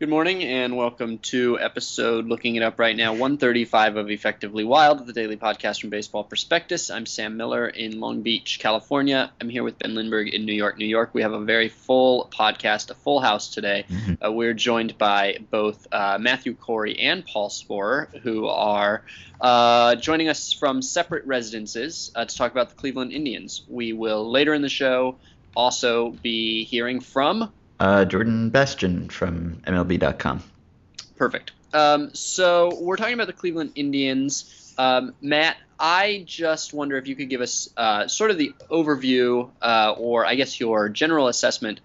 Good morning and welcome to episode looking it up right now 135 of Effectively Wild, the daily podcast from Baseball Prospectus. I'm Sam Miller in Long Beach, California. I'm here with Ben Lindbergh in New York, New York. We have a very full podcast, a full house today. Mm-hmm. Uh, we're joined by both uh, Matthew Kory and Paul Sporer, who are uh, joining us from separate residences uh, to talk about the Cleveland Indians. We will later in the show also be hearing from uh, Jordan Bastian from MLB.com. Perfect. Um, so we're talking about the Cleveland Indians. Um, Matt, I just wonder if you could give us uh, sort of the overview, uh, or I guess your general assessment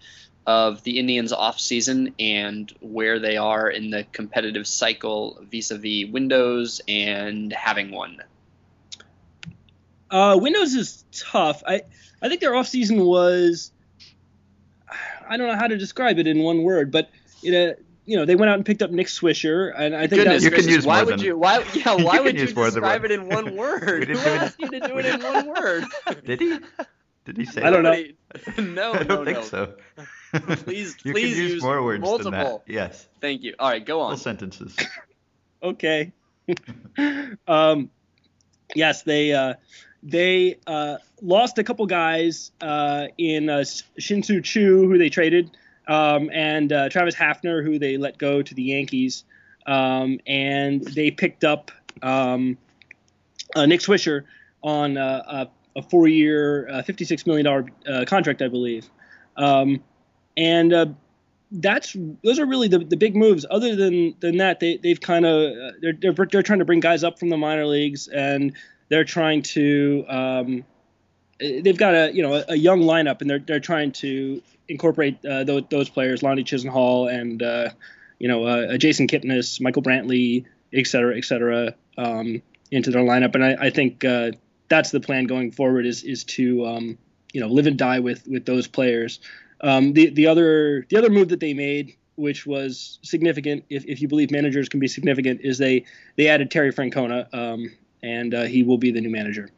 of the Indians' offseason and where they are in the competitive cycle vis-a-vis Windows and having one. Uh, Windows is tough. I I think their offseason was I don't know how to describe it in one word, but it, uh, you know, they went out and picked up Nick Swisher, and I think Goodness, you can use why more would than, you? Why? Yeah, why you would you describe it in one word? Who asked you to do it in one word? Did he? Did he say? I don't know. no, I don't no, think no. so. please, you please can use, more words multiple. than that. Yes. Thank you. All right, go on. Full sentences. okay. um, yes, they uh, they uh, lost a couple guys uh, in uh, Shin-Soo Choo, who they traded, um, and uh, Travis Hafner, who they let go to the Yankees, um, and they picked up um, uh, Nick Swisher on uh, a, a four-year, uh, $56 million contract, I believe. Um, and that's those are really the, the big moves. Other than than that, they they've kind of they're they're trying to bring guys up from the minor leagues, and they're trying to um, they've got a you know a, young lineup, and they're they're trying to incorporate uh, those, those players, Lonnie Chisenhall and uh, you know uh, Jason Kipnis, Michael Brantley, et cetera, et cetera, um, into their lineup. And I, I think uh, that's the plan going forward is is to um, you know live and die with with those players. Um, the the other the other move that they made, which was significant, if, if you believe managers can be significant, is they they added Terry Francona, um, and uh, he will be the new manager.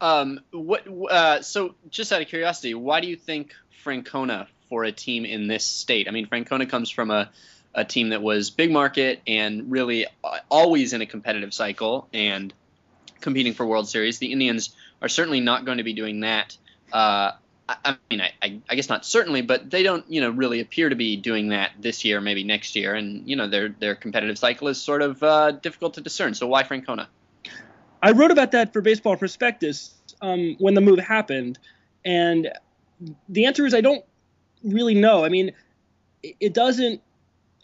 Um, what? Uh, so, just out of curiosity, why do you think Francona for a team in this state? I mean, Francona comes from a a team that was big market and really uh, always in a competitive cycle and competing for World Series. The Indians are certainly not going to be doing that uh, I, I, mean, I, I, guess not certainly, but they don't, you know, really appear to be doing that this year, maybe next year, and you know, their their competitive cycle is sort of uh, difficult to discern. So why Francona? I wrote about that for Baseball Prospectus um, when the move happened, and the answer is I don't really know. I mean, it, it doesn't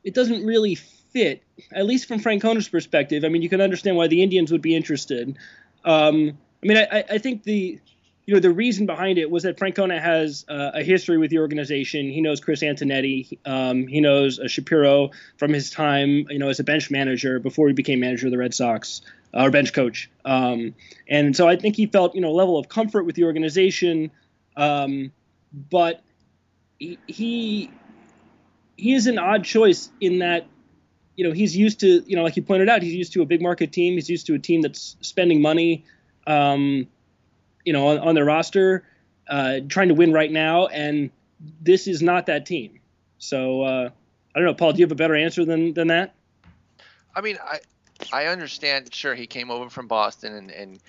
it doesn't really fit, at least from Francona's perspective. I mean, you can understand why the Indians would be interested. Um, I mean, I, I think the you know, the reason behind it was that Francona has uh, a history with the organization. He knows Chris Antonetti. Um, he knows uh, Shapiro from his time, you know, as a bench manager before he became manager of the Red Sox uh, or bench coach. Um, and so I think he felt, you know, a level of comfort with the organization. Um, but he, he is an odd choice in that you know he's used to you know like you pointed out he's used to a big market team he's used to a team that's spending money um, you know, on, on their roster, uh, trying to win right now, and this is not that team. So uh, I don't know, Paul. Do you have a better answer than than that? I mean, I I understand. Sure, he came over from Boston, and, and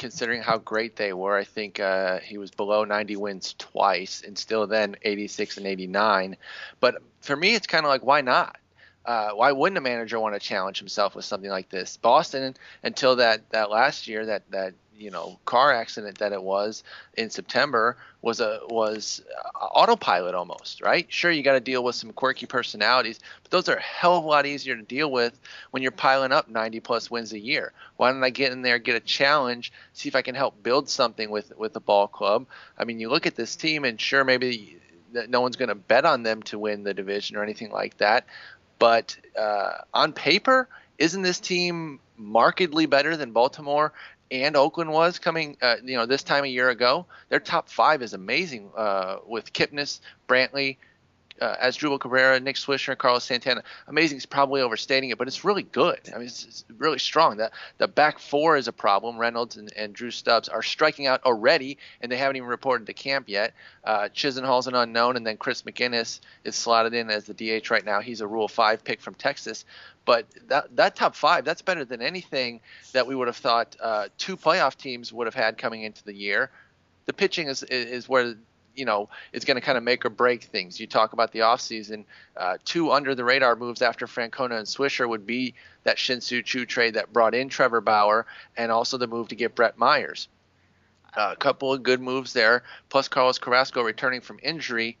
considering how great they were, I think uh, he was below 90 wins twice, and still then 86 and 89. But for me, it's kind of like, why not? Uh, why wouldn't a manager want to challenge himself with something like this? Boston, until that, that last year, that, that you know car accident that it was in September was a was autopilot almost right? Sure you got to deal with some quirky personalities but those are a hell of a lot easier to deal with when you're piling up 90 plus wins a year. Why don't I get in there get a challenge see if I can help build something with with the ball club? I mean you look at this team and sure maybe no one's going to bet on them to win the division or anything like that but uh, on paper isn't this team markedly better than Baltimore and Oakland was coming, uh, you know, this time a year ago. Their top five is amazing uh, with Kipnis, Brantley, uh, Asdrubal Cabrera, Nick Swisher, Carlos Santana. Amazing is probably overstating it, but it's really good. I mean, it's, it's really strong. The the back four is a problem. Reynolds and, and Drew Stubbs are striking out already, and they haven't even reported to camp yet. Uh, Chisenhall's an unknown, and then Chris McGuiness is slotted in as the DH right now. He's a Rule Five pick from Texas. But that that top five, that's better than anything that we would have thought uh, two playoff teams would have had coming into the year. The pitching is is where you know is going to kind of make or break things. You talk about the offseason, uh, two under the radar moves after Francona and Swisher would be that Shin-Soo Choo trade that brought in Trevor Bauer and also the move to get Brett Myers. Uh, a couple of good moves there, plus Carlos Carrasco returning from injury.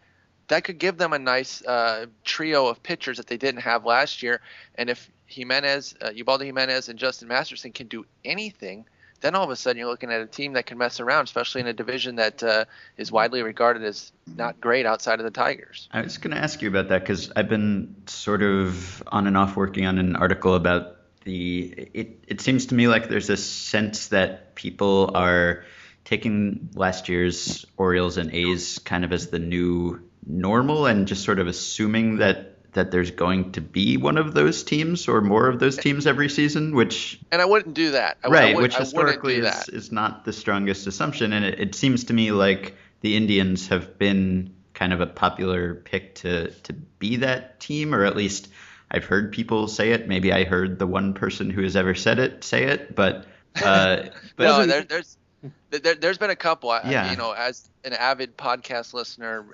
That could give them a nice uh, trio of pitchers that they didn't have last year. And if Jimenez, uh, Ubaldo Jimenez, and Justin Masterson can do anything – then all of a sudden you're looking at a team that can mess around, especially in a division that uh, is widely regarded as not great outside of the Tigers. I was going to ask you about that because I've been sort of on and off working on an article about the. It, it seems to me like there's a sense that people are taking last year's Orioles and A's kind of as the new normal and just sort of assuming that that there's going to be one of those teams or more of those teams every season, which and I wouldn't do that. I, right, I which historically is, is not the strongest assumption, and it, it seems to me like the Indians have been kind of a popular pick to to be that team, or at least I've heard people say it. Maybe I heard the one person who has ever said it say it, but uh, but no, there, there's there, has been a couple. Yeah. you know, as an avid podcast listener,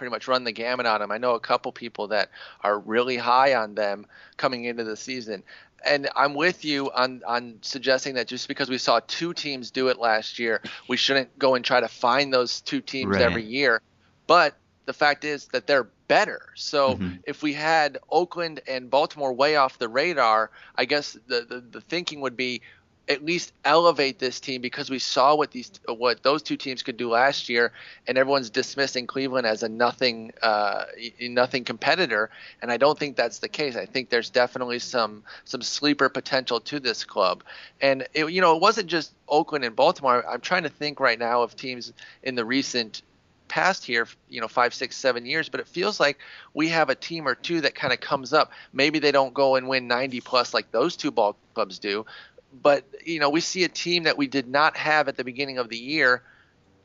pretty much run the gamut on them. I know a couple people that are really high on them coming into the season. And I'm with you on, on suggesting that just because we saw two teams do it last year, we shouldn't go and try to find those two teams right. every year. But the fact is that they're better. So mm-hmm. if we had Oakland and Baltimore way off the radar, I guess the, the, the thinking would be at least elevate this team because we saw what these what those two teams could do last year, and everyone's dismissing Cleveland as a nothing uh, nothing competitor, and I don't think that's the case. I think there's definitely some some sleeper potential to this club, and it, you know it wasn't just Oakland and Baltimore. I'm trying to think right now of teams in the recent past here, you know, five, six, seven years, but it feels like we have a team or two that kind of comes up. Maybe they don't go and win 90 plus like those two ball clubs do, but you know we see a team that we did not have at the beginning of the year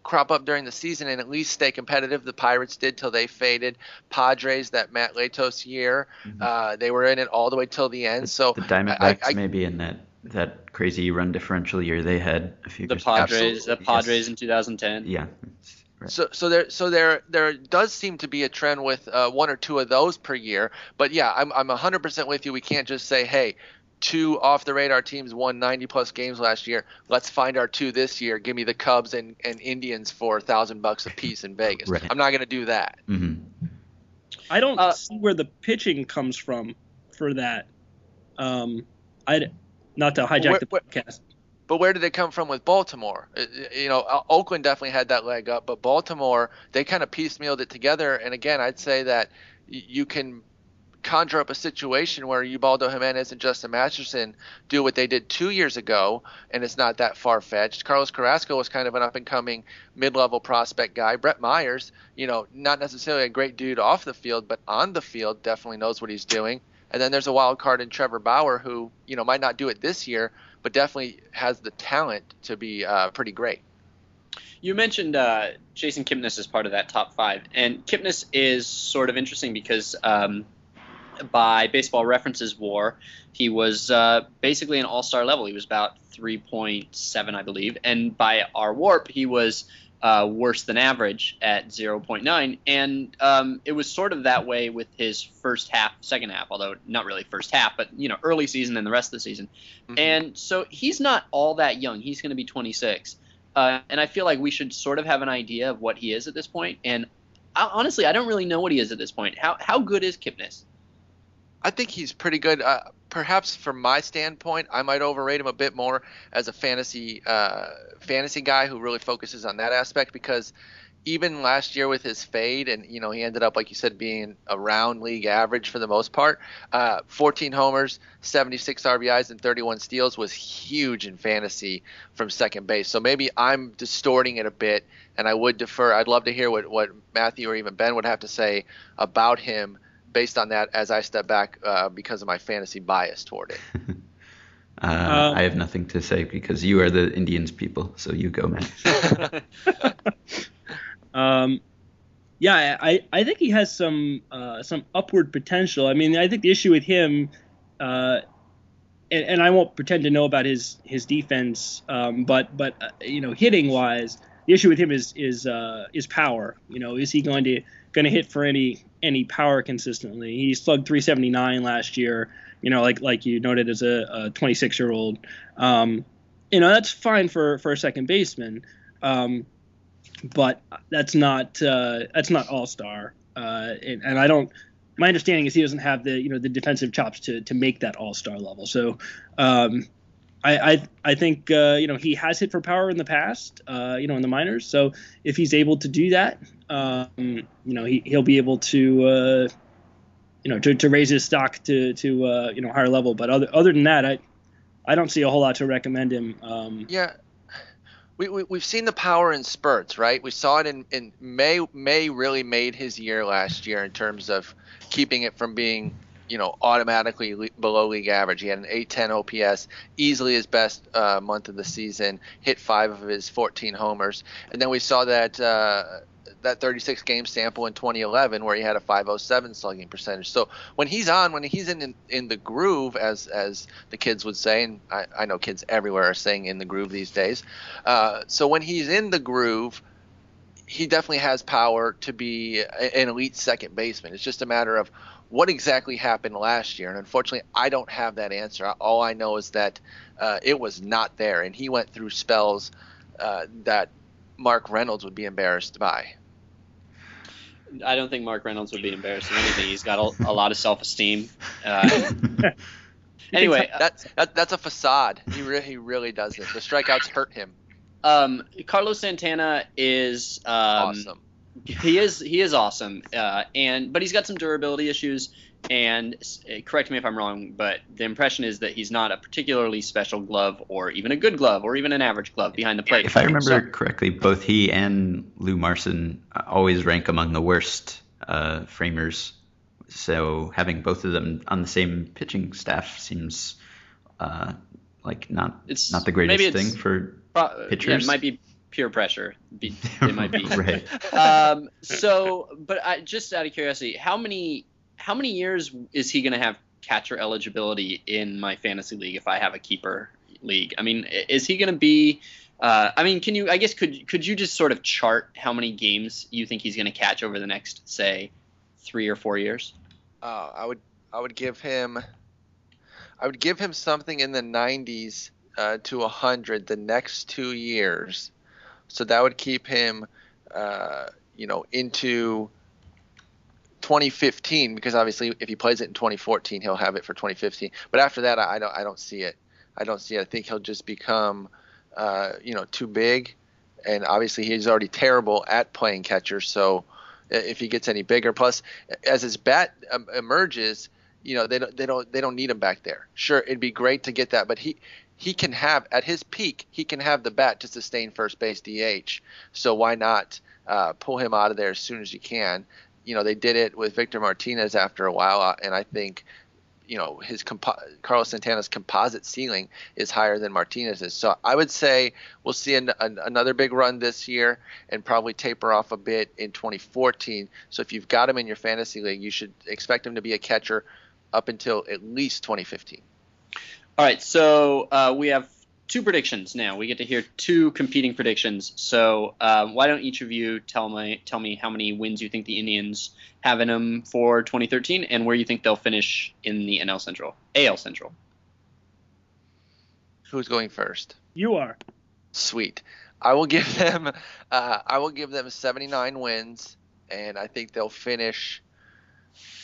crop up during the season and at least stay competitive. The Pirates did till they faded. Padres that Matt Latos year, mm-hmm. uh, they were in it all the way till the end. The, so the Diamondbacks I, I, maybe in that that crazy run differential year they had a few. The years Padres, the Padres yes. in 2010. Yeah. Right. So, so there, so there, there does seem to be a trend with uh, one or two of those per year. But yeah, I'm, I'm 100% with you. We can't just say, hey, two off the radar teams won 90 plus games last year. Let's find our two this year. Give me the Cubs and, and Indians for a thousand bucks a piece in Vegas. Right. I'm not going to do that. Mm-hmm. I don't uh, see where the pitching comes from for that. Um, I not to hijack where, the podcast. But where did it come from with Baltimore? Uh, you know, Oakland definitely had that leg up, but Baltimore they kind of piecemealed it together. And again, I'd say that you can conjure up a situation where Ubaldo Jimenez and Justin Masterson do what they did two years ago, and it's not that far fetched. Carlos Carrasco was kind of an up and coming mid level prospect guy. Brett Myers, you know, not necessarily a great dude off the field, but on the field definitely knows what he's doing. And then there's a wild card in Trevor Bauer who, you know, might not do it this year, but definitely has the talent to be uh, pretty great. You mentioned uh, Jason Kipnis as part of that top five, and Kipnis is sort of interesting because um, by Baseball References WAR, he was uh, basically an all-star level. He was about 3.7, I believe, and by our WARP, he was uh, worse than average at 0.9. And um, it was sort of that way with his first half, second half, although not really first half, but you know, early season and the rest of the season. Mm-hmm. And so he's not all that young. He's going to be 26. Uh, and I feel like we should sort of have an idea of what he is at this point. And I, honestly, I don't really know what he is at this point. How how good is Kipnis? I think he's pretty good. Uh, perhaps from my standpoint, I might overrate him a bit more as a fantasy uh, fantasy guy who really focuses on that aspect because even last year with his fade, and you know he ended up like you said being around league average for the most part. Uh, 14 homers, 76 RBIs, and 31 steals was huge in fantasy from second base. So maybe I'm distorting it a bit, and I would defer. I'd love to hear what what Matthew or even Ben would have to say about him based on that as I step back uh, because of my fantasy bias toward it. Uh, um, I have nothing to say because you are the Indians people, so you go, man. um, yeah, I, I think he has some uh, some upward potential. I mean, I think the issue with him, uh, and, and, I won't pretend to know about his his defense, um, but but uh, you know, hitting wise, the issue with him is is uh, is power. You know, is he going to going to hit for any any power consistently? He slugged 379 last year you know, like like you noted as a 26 year old. Um, you know, that's fine for for a second baseman, um, but that's not uh, that's not all star. Uh, and, and, I don't. My understanding is he doesn't have the you know the defensive chops to to make that all star level. So. Um, I, I, I think uh, you know he has hit for power in the past, uh, you know, in the minors. So if he's able to do that, um, you know, he, he'll be able to uh, you know, to, to raise his stock to to uh, you know higher level. But other other than that, I I don't see a whole lot to recommend him. Um, yeah. We, we, we've seen the power in spurts, right? We saw it in, in May. May really made his year last year in terms of keeping it from being, you know, automatically below league average. He had an 810 OPS, easily his best uh, month of the season, hit five of his 14 homers. And then we saw that uh, that 36 game sample in 2011 where he had a 507 slugging percentage. So when he's on, when he's in in, in the groove, as as the kids would say, and I, I know kids everywhere are saying in the groove these days. Uh, so when he's in the groove, he definitely has power to be an elite second baseman. It's just a matter of what exactly happened last year, and unfortunately, I don't have that answer. All I know is that uh, it was not there, and he went through spells uh, that Mark Reynolds would be embarrassed by. I don't think Mark Reynolds would be embarrassed of anything. He's got a, a lot of self-esteem. Uh, anyway, that's that, that's a facade. He re- he really doesn't. The strikeouts hurt him. Um, Carlos Santana is um, awesome. He is he is awesome, uh, and but he's got some durability issues. And uh, correct me if I'm wrong, but the impression is that he's not a particularly special glove, or even a good glove, or even an average glove behind the plate. If I remember so, correctly, both he and Lou Marson always rank among the worst uh, framers. So having both of them on the same pitching staff seems uh, like not it's, not the greatest thing for pro- pitchers. Yeah, it might be pure pressure. Be, it might be right. Um, so, but I, just out of curiosity, how many how many years is he going to have catcher eligibility in my fantasy league if I have a keeper league? I mean, is he going to be? Uh, I mean, can you? I guess could could you just sort of chart how many games you think he's going to catch over the next, say, three or four years? Uh, I would I would give him I would give him something in the 90s uh, to 100 the next two years, so that would keep him, uh, you know, into 2015 because obviously if he plays it in 2014 he'll have it for 2015 but after that I, I don't I don't see it. I don't see it. I think he'll just become uh, you know too big. And obviously he's already terrible at playing catcher. So if he gets any bigger plus as his bat um, emerges you know they don't they don't they don't need him back there. Sure it'd be great to get that but he he can have at his peak he can have the bat to sustain first base DH so why not uh, pull him out of there as soon as you can you know they did it with Victor Martinez after a while, uh, and I think you know his compo- Carlos Santana's composite ceiling is higher than Martinez's. So I would say we'll see an, an, another big run this year and probably taper off a bit in 2014. So if you've got him in your fantasy league, you should expect him to be a catcher up until at least 2015. All right, so uh, we have two predictions now. We get to hear two competing predictions. So uh, why don't each of you tell me tell me how many wins you think the Indians have in them for 2013 and where you think they'll finish in the NL Central, AL Central. Who's going first? You are. Sweet. I will give them. Uh, I will give them 79 wins, and I think they'll finish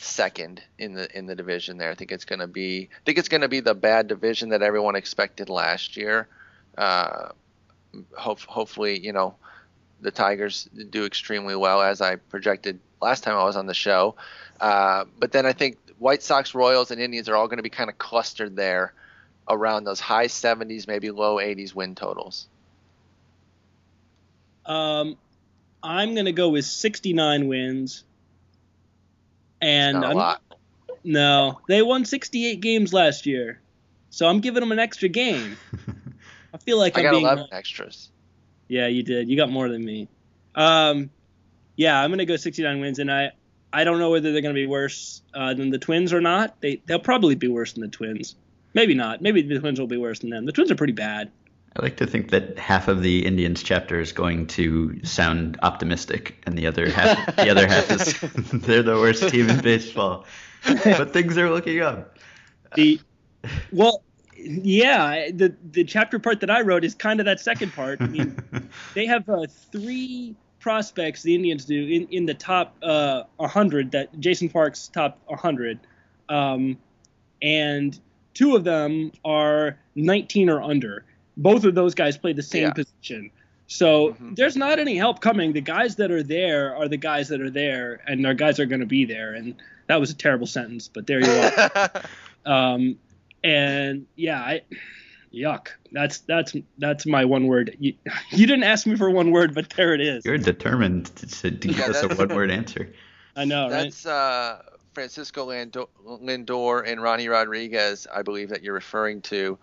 second in the in the division there. I think it's going to be I think it's going to be the bad division that everyone expected last year. Uh, hope, hopefully, you know, the Tigers do extremely well, as I projected last time I was on the show. Uh, but then I think White Sox, Royals, and Indians are all going to be kind of clustered there around those high 70s, maybe low 80s win totals. Um, I'm going to go with 69 wins. And Not a I'm, lot. no, they won 68 games last year, so I'm giving them an extra game. I feel like I I'm got being 11 extras. Yeah, you did. You got more than me. Um, yeah, I'm gonna go 69 wins, and I I don't know whether they're gonna be worse uh, than the Twins or not. They they'll probably be worse than the Twins. Maybe not. Maybe the Twins will be worse than them. The Twins are pretty bad. I like to think that half of the Indians chapter is going to sound optimistic, and the other half, the other half is they're the worst team in baseball. But things are looking up. The well, yeah, the the chapter part that I wrote is kind of that second part. I mean, they have uh, three prospects the Indians do in, in the top uh, 100 that Jason Parks' top 100, um, and two of them are 19 or under. Both of those guys play the same Yeah. position. So Mhm. there's not any help coming. The guys that are there are the guys that are there, and our guys are going to be there. And that was a terrible sentence, but there you are. Um, and yeah, I, yuck. That's that's that's my one word. You, you didn't ask me for one word, but there it is. You're determined to, to give Yeah, us a one-word answer. I know, right? That's uh, Francisco Lindor and Ronny Rodriguez, I believe that you're referring to.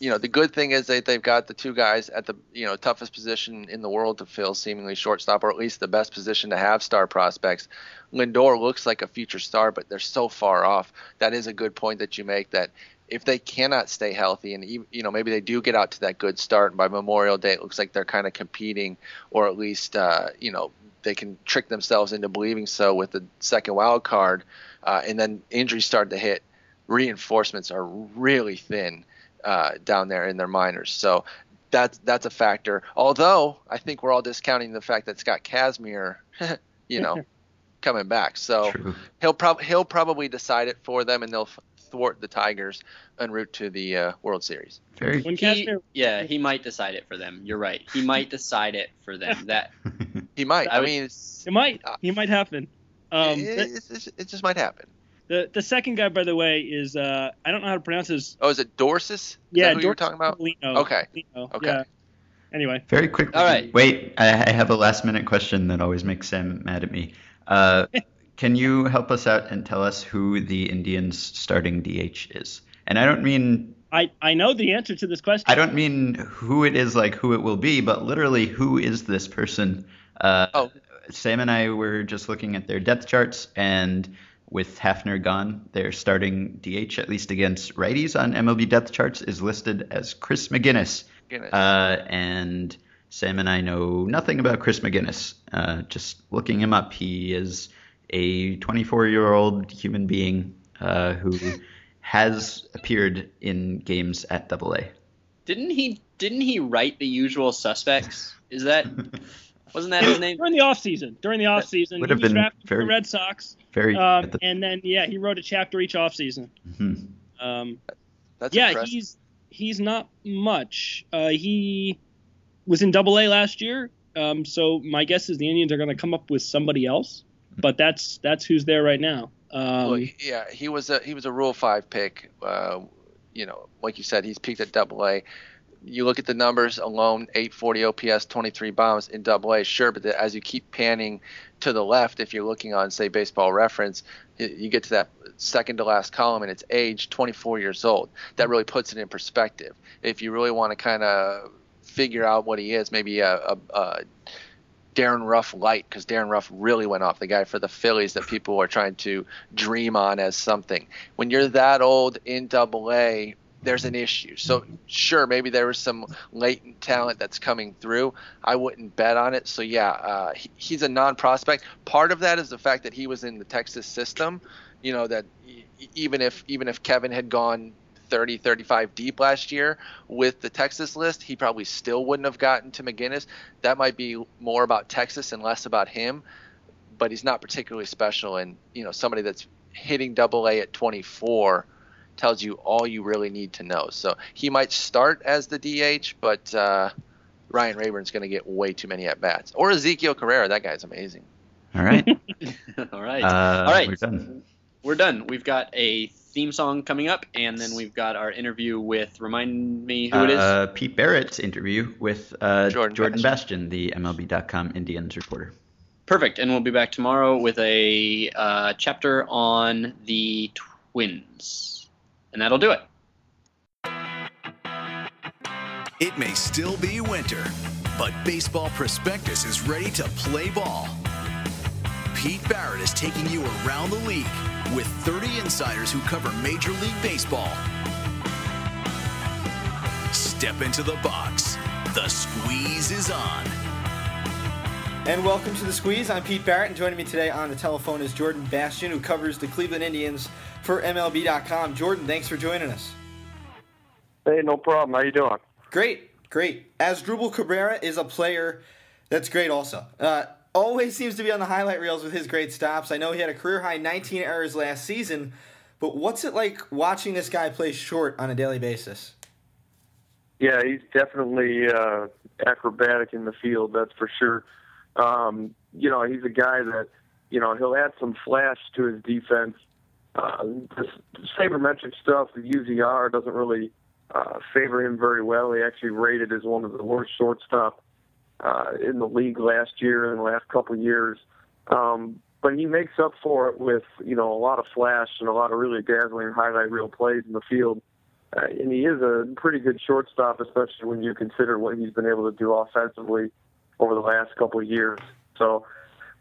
You know, the good thing is that they've got the two guys at the you know toughest position in the world to fill, seemingly shortstop, or at least the best position to have star prospects. Lindor looks like a future star, but they're so far off. That is a good point that you make. That if they cannot stay healthy, and you know maybe they do get out to that good start, and by Memorial Day it looks like they're kind of competing, or at least uh, you know they can trick themselves into believing so with the second wild card, uh, and then injuries start to hit. Reinforcements are really thin uh, down there in their minors, so that's that's a factor. Although I think we're all discounting the fact that Scott Kazmir, you know, coming back, so True. he'll probably he'll probably decide it for them, and they'll thwart the Tigers en route to the uh, World Series. Very. when He, Kazmir, yeah, he might decide it for them. You're right. He might decide it for them. That He might. I I mean, it's, it might, it might happen. Um, it, the, it's- it's- it just might happen. The the second guy, by the way, is uh, I don't know how to pronounce his. Oh, is it Dorssys? Is Yeah, that who you were talking about? Paulino. Okay. Paulino, Okay. Yeah. Anyway, Very quickly. All right. Wait, I, I have a last minute question that always makes Sam mad at me. Uh, can you help us out and tell us who the Indians' starting DH is? And I don't mean I I know the answer to this question. I don't mean who it is, like who it will be, but literally who is this person? Uh, Oh. Sam and I were just looking at their depth charts, and with Hafner gone, their starting DH, at least against righties on MLB depth charts, is listed as Chris McGuiness. Uh, and Sam and I know nothing about Chris McGuiness. Uh, just looking him up, he is a 24 year old human being uh, who has appeared in games at Double A. didn't he didn't he write the usual suspects? Is that wasn't that his name? during the off season. During the off season, would he have was been drafted for very- the Red Sox. Very. Um, the- and then yeah, he wrote a chapter each off season. Mhm. Um, That's yeah, impressive. he's he's not much. Uh, he was in Double A last year, um, so my guess is the Indians are going to come up with somebody else. But that's that's who's there right now. Um, Well, yeah, he was a he was a Rule Five pick. Uh, you know, like you said, he's peaked at Double A. You look at the numbers alone: 840 OPS, 23 bombs in Double A. Sure, but the, as you keep panning to the left, if you're looking on, say, Baseball Reference, you get to that second to last column, and it's age 24 years old. That really puts it in perspective. If you really want to kind of figure out what he is, maybe a, a, a Darin Ruf light because Darin Ruf really went off the guy for the Phillies that people are trying to dream on as something. When you're that old in Double A, there's an issue. So sure, maybe there was some latent talent that's coming through. I wouldn't bet on it. So yeah, uh, he, he's a non-prospect. Part of that is the fact that he was in the Texas system. You know that even if even if Kevin had gone 30, 35 deep last year with the Texas list, he probably still wouldn't have gotten to McGuiness. That might be more about Texas and less about him, but he's not particularly special. And, you know, somebody that's hitting double A at 24 tells you all you really need to know. So he might start as the DH, but uh, Ryan Raburn's going to get way too many at bats. Or Ezequiel Carrera, that guy's amazing. All right. All right. Uh, All right. We're done. We're done. We've got a theme song coming up, and then we've got our interview with. Remind me who it is. Uh, Pete Barrett's interview with uh, Jordan Jordan, Bastian, the MLB.com Indians reporter. Perfect. And we'll be back tomorrow with a uh, chapter on the Twins, and that'll do it. It may still be winter, but Baseball Prospectus is ready to play ball. Pete Barrett is taking you around the league with 30 insiders who cover Major League Baseball. Step into the box. The squeeze is on. And welcome to the Squeeze. I'm Pete Barrett, and joining me today on the telephone is Jordan Bastian, who covers the Cleveland Indians for MLB.com. Jordan, thanks for joining us. Hey, no problem. How you doing? Great, great. As Asdrubal Cabrera is a player that's great also. Uh, always seems to be on the highlight reels with his great stops. I know he had a career high 19 errors last season, but what's it like watching this guy play short on a daily basis? Yeah, he's definitely uh, acrobatic in the field, that's for sure. Um, you know, he's a guy that, you know, he'll add some flash to his defense. Uh, the sabermetric stuff, the UZR doesn't really uh, favor him very well. He actually rated as one of the worst shortstop uh, in the league last year and the last couple years. Um, but he makes up for it with you know a lot of flash and a lot of really dazzling highlight reel plays in the field. Uh, and he is a pretty good shortstop, especially when you consider what he's been able to do offensively over the last couple of years. So,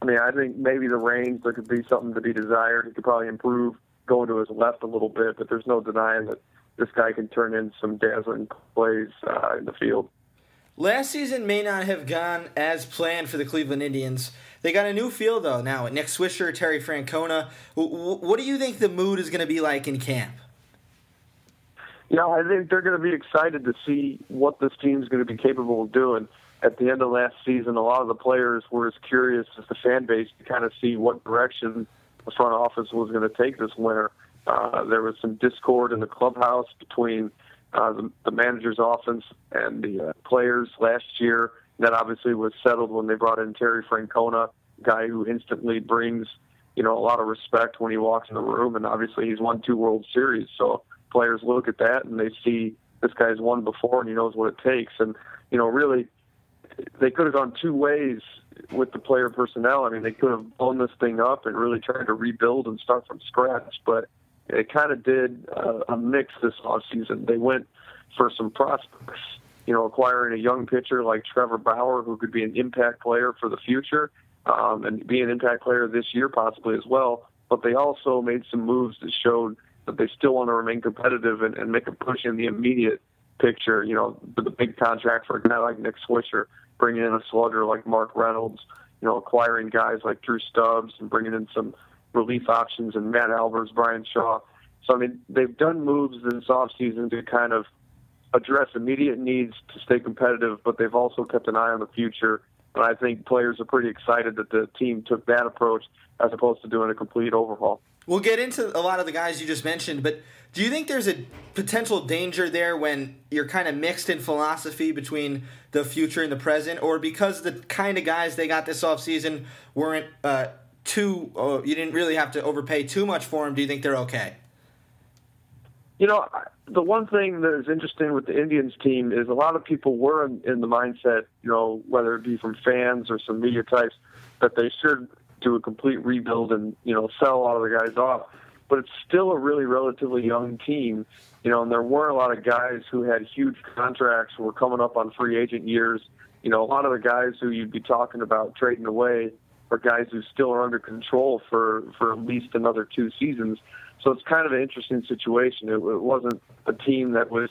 I mean, I think maybe the range there could be something to be desired. He could probably improve going to his left a little bit, but there's no denying that this guy can turn in some dazzling plays uh, in the field. Last season may not have gone as planned for the Cleveland Indians. They got a new field though now. Nick Swisher, Terry Francona. What do you think the mood is going to be like in camp? Yeah, I think they're going to be excited to see what this team's going to be capable of doing. At the end of last season, a lot of the players were as curious as the fan base to kind of see what direction front office was going to take this winter. Uh, there was some discord in the clubhouse between uh, the, the manager's offense and the uh, players last year. That obviously was settled when they brought in Terry Francona, guy who instantly brings, you know, a lot of respect when he walks in the room. And obviously he's won two World Series, so players look at that and they see this guy's won before and he knows what it takes. And you know, really, they could have gone two ways with the player personnel. I mean, they could have blown this thing up and really tried to rebuild and start from scratch, but it kind of did uh, a mix this offseason. They went for some prospects, you know, acquiring a young pitcher like Trevor Bauer, who could be an impact player for the future um, and be an impact player this year possibly as well. But they also made some moves that showed that they still want to remain competitive and, and make a push in the immediate picture. You know, the big contract for a guy like Nick Swisher, bringing in a slugger like Mark Reynolds, you know, acquiring guys like Drew Stubbs and bringing in some relief options and Matt Albers, Bryan Shaw. So I mean, they've done moves this offseason to kind of address immediate needs to stay competitive, but they've also kept an eye on the future. And I think players are pretty excited that the team took that approach as opposed to doing a complete overhaul. We'll get into a lot of the guys you just mentioned, but do you think there's a potential danger there when you're kind of mixed in philosophy between the future and the present, or because the kind of guys they got this offseason weren't uh, too, uh, you didn't really have to overpay too much for them, do you think they're okay? You know, the one thing that is interesting with the Indians team is a lot of people were in, in the mindset, you know, whether it be from fans or some media types, that they should do a complete rebuild and, you know, sell a lot of the guys off. But it's still a really relatively young team, you know, and there weren't a lot of guys who had huge contracts who were coming up on free agent years. You know, a lot of the guys who you'd be talking about trading away are guys who still are under control for, for at least another two seasons. So it's kind of an interesting situation. It, it wasn't a team that was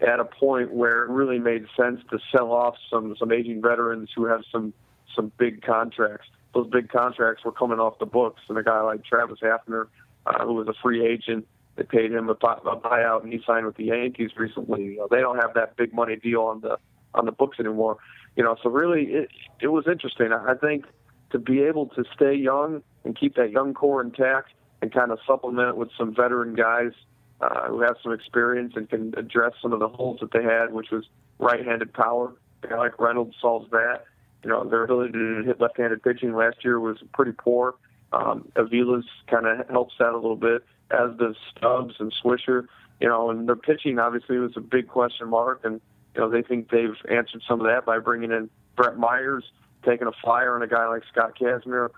at a point where it really made sense to sell off some some aging veterans who have some some big contracts. Those big contracts were coming off the books, and a guy like Travis Hafner, uh, who was a free agent, they paid him a, a buyout, and he signed with the Yankees recently. You know, they don't have that big money deal on the on the books anymore. You know, so really, it it was interesting. I think to be able to stay young and keep that young core intact and kind of supplement it with some veteran guys uh, who have some experience and can address some of the holes that they had, which was right-handed power. A guy like Reynolds solves that. You know, their ability to hit left-handed pitching last year was pretty poor. Um, Avila's kind of helps that a little bit, as does Stubbs and Swisher. You know, and their pitching obviously was a big question mark, and you know they think they've answered some of that by bringing in Brett Myers, taking a flyer on a guy like Scott Kazmir.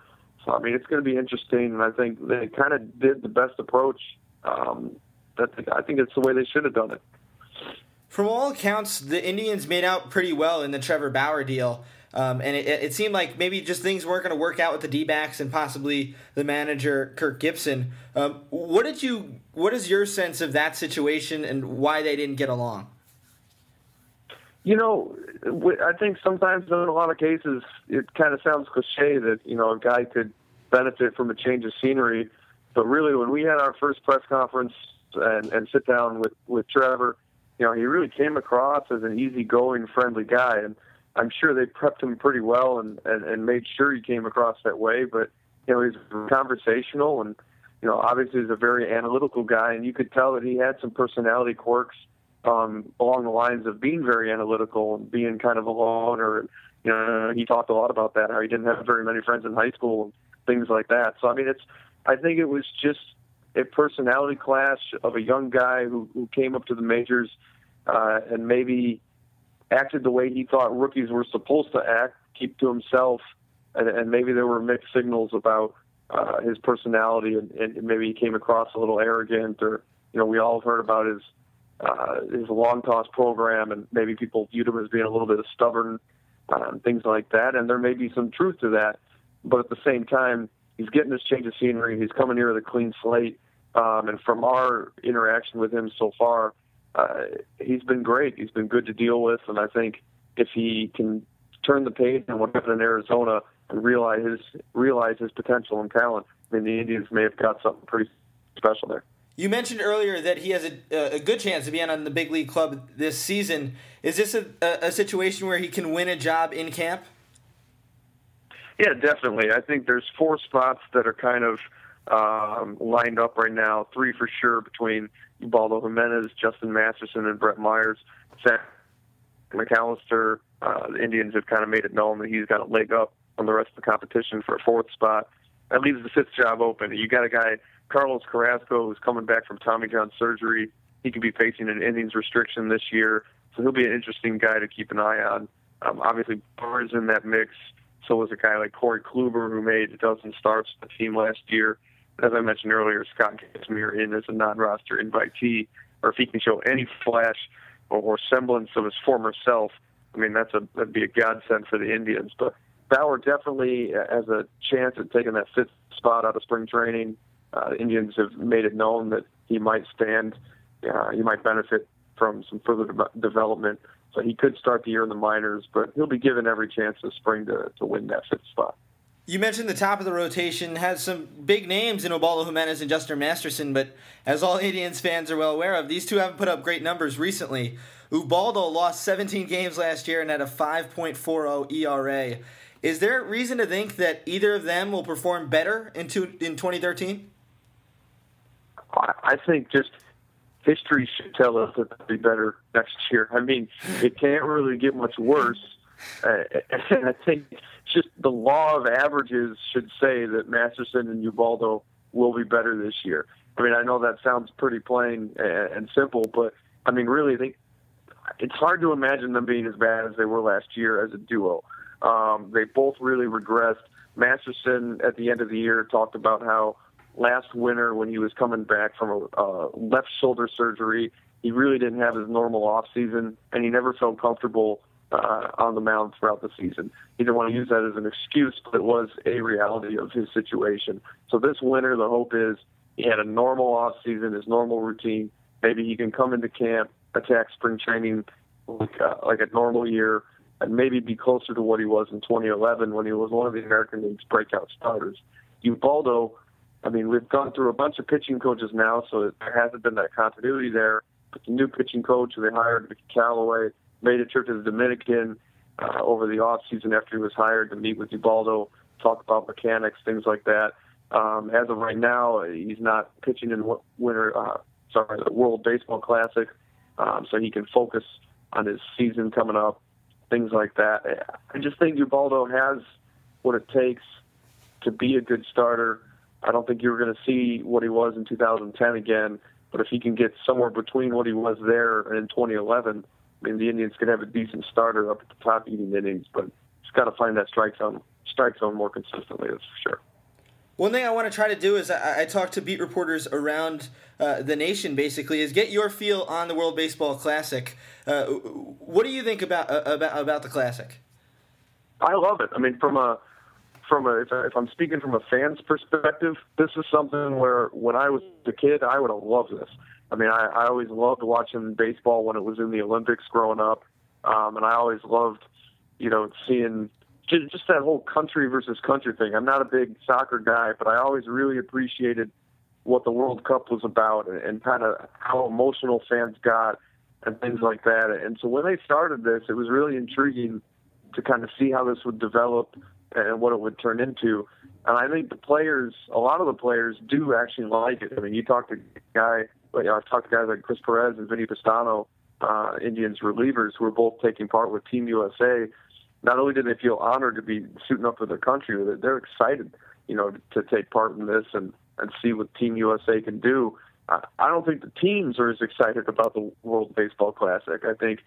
So I mean, it's going to be interesting, and I think they kind of did the best approach. Um, that I think it's the way they should have done it. From all accounts, the Indians made out pretty well in the Trevor Bauer deal. Um, and it, it, seemed like maybe just things weren't going to work out with the D backs and possibly the manager Kirk Gibson. Um, what did you? What is your sense of that situation and why they didn't get along? You know, I think sometimes in a lot of cases it kind of sounds cliche that you know a guy could benefit from a change of scenery, but really when we had our first press conference and, and sit down with with Trevor, you know, he really came across as an easygoing, friendly guy, and I'm sure they prepped him pretty well and, and, and made sure he came across that way. But you know, he's conversational and you know, obviously he's a very analytical guy, and you could tell that he had some personality quirks um, along the lines of being very analytical and being kind of a loner. You know, he talked a lot about that, how he didn't have very many friends in high school and things like that. So I mean, it's I think it was just a personality clash of a young guy who, who came up to the majors uh, and maybe acted the way he thought rookies were supposed to act, keep to himself, and, and maybe there were mixed signals about uh, his personality, and, and maybe he came across a little arrogant, or you know, we all heard about his uh, his long toss program, and maybe people viewed him as being a little bit stubborn, and things like that. And there may be some truth to that, but at the same time, he's getting this change of scenery. He's coming here with a clean slate, um, and from our interaction with him so far, uh, he's been great. He's been good to deal with, and I think if he can turn the page on what happened in Arizona and realize his realize his potential and talent, I mean, the Indians may have got something pretty special there. You mentioned earlier that he has a, a good chance of being on the big league club this season. Is this a, a situation where he can win a job in camp? Yeah, definitely. I think there's four spots that are kind of um, lined up right now. Three for sure between Ubaldo Jimenez, Justin Masterson, and Brett Myers. Zach McAllister, uh, the Indians have kind of made it known that he's got a leg up on the rest of the competition for a fourth spot. That leaves the fifth job open. You got a guy, Carlos Carrasco, who's coming back from Tommy John surgery. He could be facing an innings restriction this year, so he'll be an interesting guy to keep an eye on. Um, obviously, Bauer's in that mix. So was a guy like Corey Kluber, who made a dozen starts for the team last year as I mentioned earlier, Scott Kazmir in as a non-roster invitee, or if he can show any flash or, or semblance of his former self, I mean that's a that'd be a godsend for the Indians. But Bauer definitely has a chance at taking that fifth spot out of spring training. Uh, Indians have made it known that he might stand, uh, he might benefit from some further de- development. So he could start the year in the minors, but he'll be given every chance this spring to, to win that fifth spot. You mentioned the top of the rotation has some big names in Ubaldo Jimenez and Justin Masterson, but as all Indians fans are well aware of, these two haven't put up great numbers recently. Ubaldo lost 17 games last year and had a 5.40 ERA. Is there reason to think that either of them will perform better in, in 2013? I think just history should tell us that they'll be better next year. I mean, it can't really get much worse. Uh, and I think just the law of averages should say that Masterson and Ubaldo will be better this year. I mean, I know that sounds pretty plain and simple, but I mean, really, they, it's hard to imagine them being as bad as they were last year as a duo. Um, they both really regressed. Masterson at the end of the year talked about how last winter when he was coming back from a uh, left shoulder surgery, he really didn't have his normal off season, and he never felt comfortable uh, on the mound throughout the season. He didn't want to use that as an excuse, but it was a reality of his situation. So this winter, the hope is he had a normal off season, his normal routine. Maybe he can come into camp, attack spring training like uh, like a normal year, and maybe be closer to what he was in 2011 when he was one of the American League's breakout starters. Ubaldo, I mean, we've gone through a bunch of pitching coaches now, so there hasn't been that continuity there. But the new pitching coach they hired, Mickey Callaway, made a trip to the Dominican uh, over the off season after he was hired to meet with Ubaldo, talk about mechanics, things like that. Um, as of right now, he's not pitching in winter, uh, sorry, the World Baseball Classic, um, so he can focus on his season coming up. things like that. I just think Ubaldo has what it takes to be a good starter. I don't think you're going to see what he was in 2010 again, but if he can get somewhere between what he was there and in 2011, I mean, the Indians could have a decent starter up at the top eating innings, but he's got to find that strike zone, strike zone more consistently. That's for sure. One thing I want to try to do is I, I talk to beat reporters around uh, the nation. Basically, is get your feel on the World Baseball Classic. Uh, what do you think about uh, about about the Classic? I love it. I mean, from a from a if, if I'm speaking from a fan's perspective, this is something where when I was a kid, I would have loved this. I mean, I, I always loved watching baseball when it was in the Olympics growing up, um, and I always loved, you know, seeing just, just that whole country versus country thing. I'm not a big soccer guy, but I always really appreciated what the World Cup was about and, and kind of how emotional fans got and things like that. And so when they started this, it was really intriguing to kind of see how this would develop and what it would turn into. And I think the players, a lot of the players, do actually like it. I mean, you talk to guy, know, I've talked to guys like Chris Perez and Vinnie Pestano, uh, Indians relievers, who are both taking part with Team USA. Not only do they feel honored to be suiting up for their country, they're excited, you know, to take part in this and and see what Team USA can do. I, I don't think the teams are as excited about the World Baseball Classic. I think,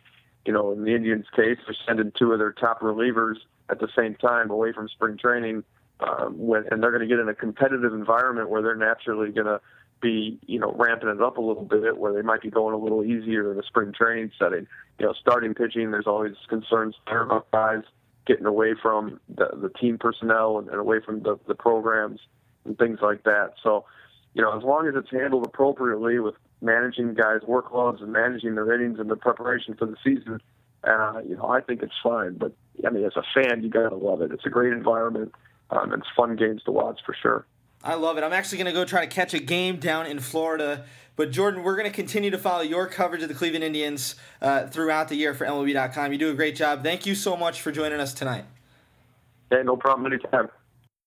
you know, in the Indians' case, they're sending two of their top relievers at the same time away from spring training, um, when, and they're going to get in a competitive environment where they're naturally going to be, you know, ramping it up a little bit, where they might be going a little easier in a spring training setting. You know, starting pitching, there's always concerns there about guys getting away from the, the team personnel and, and away from the, the programs and things like that. So, you know, as long as it's handled appropriately with managing guys' workloads and managing their innings and the preparation for the season, uh, you know, I think it's fine. But I mean, as a fan, you gotta love it. It's a great environment. Um, it's fun games to watch for sure. I love it. I'm actually going to go try to catch a game down in Florida. But Jordan, we're going to continue to follow your coverage of the Cleveland Indians uh, throughout the year for MLB.com. You do a great job. Thank you so much for joining us tonight. Hey, no problem. Anytime.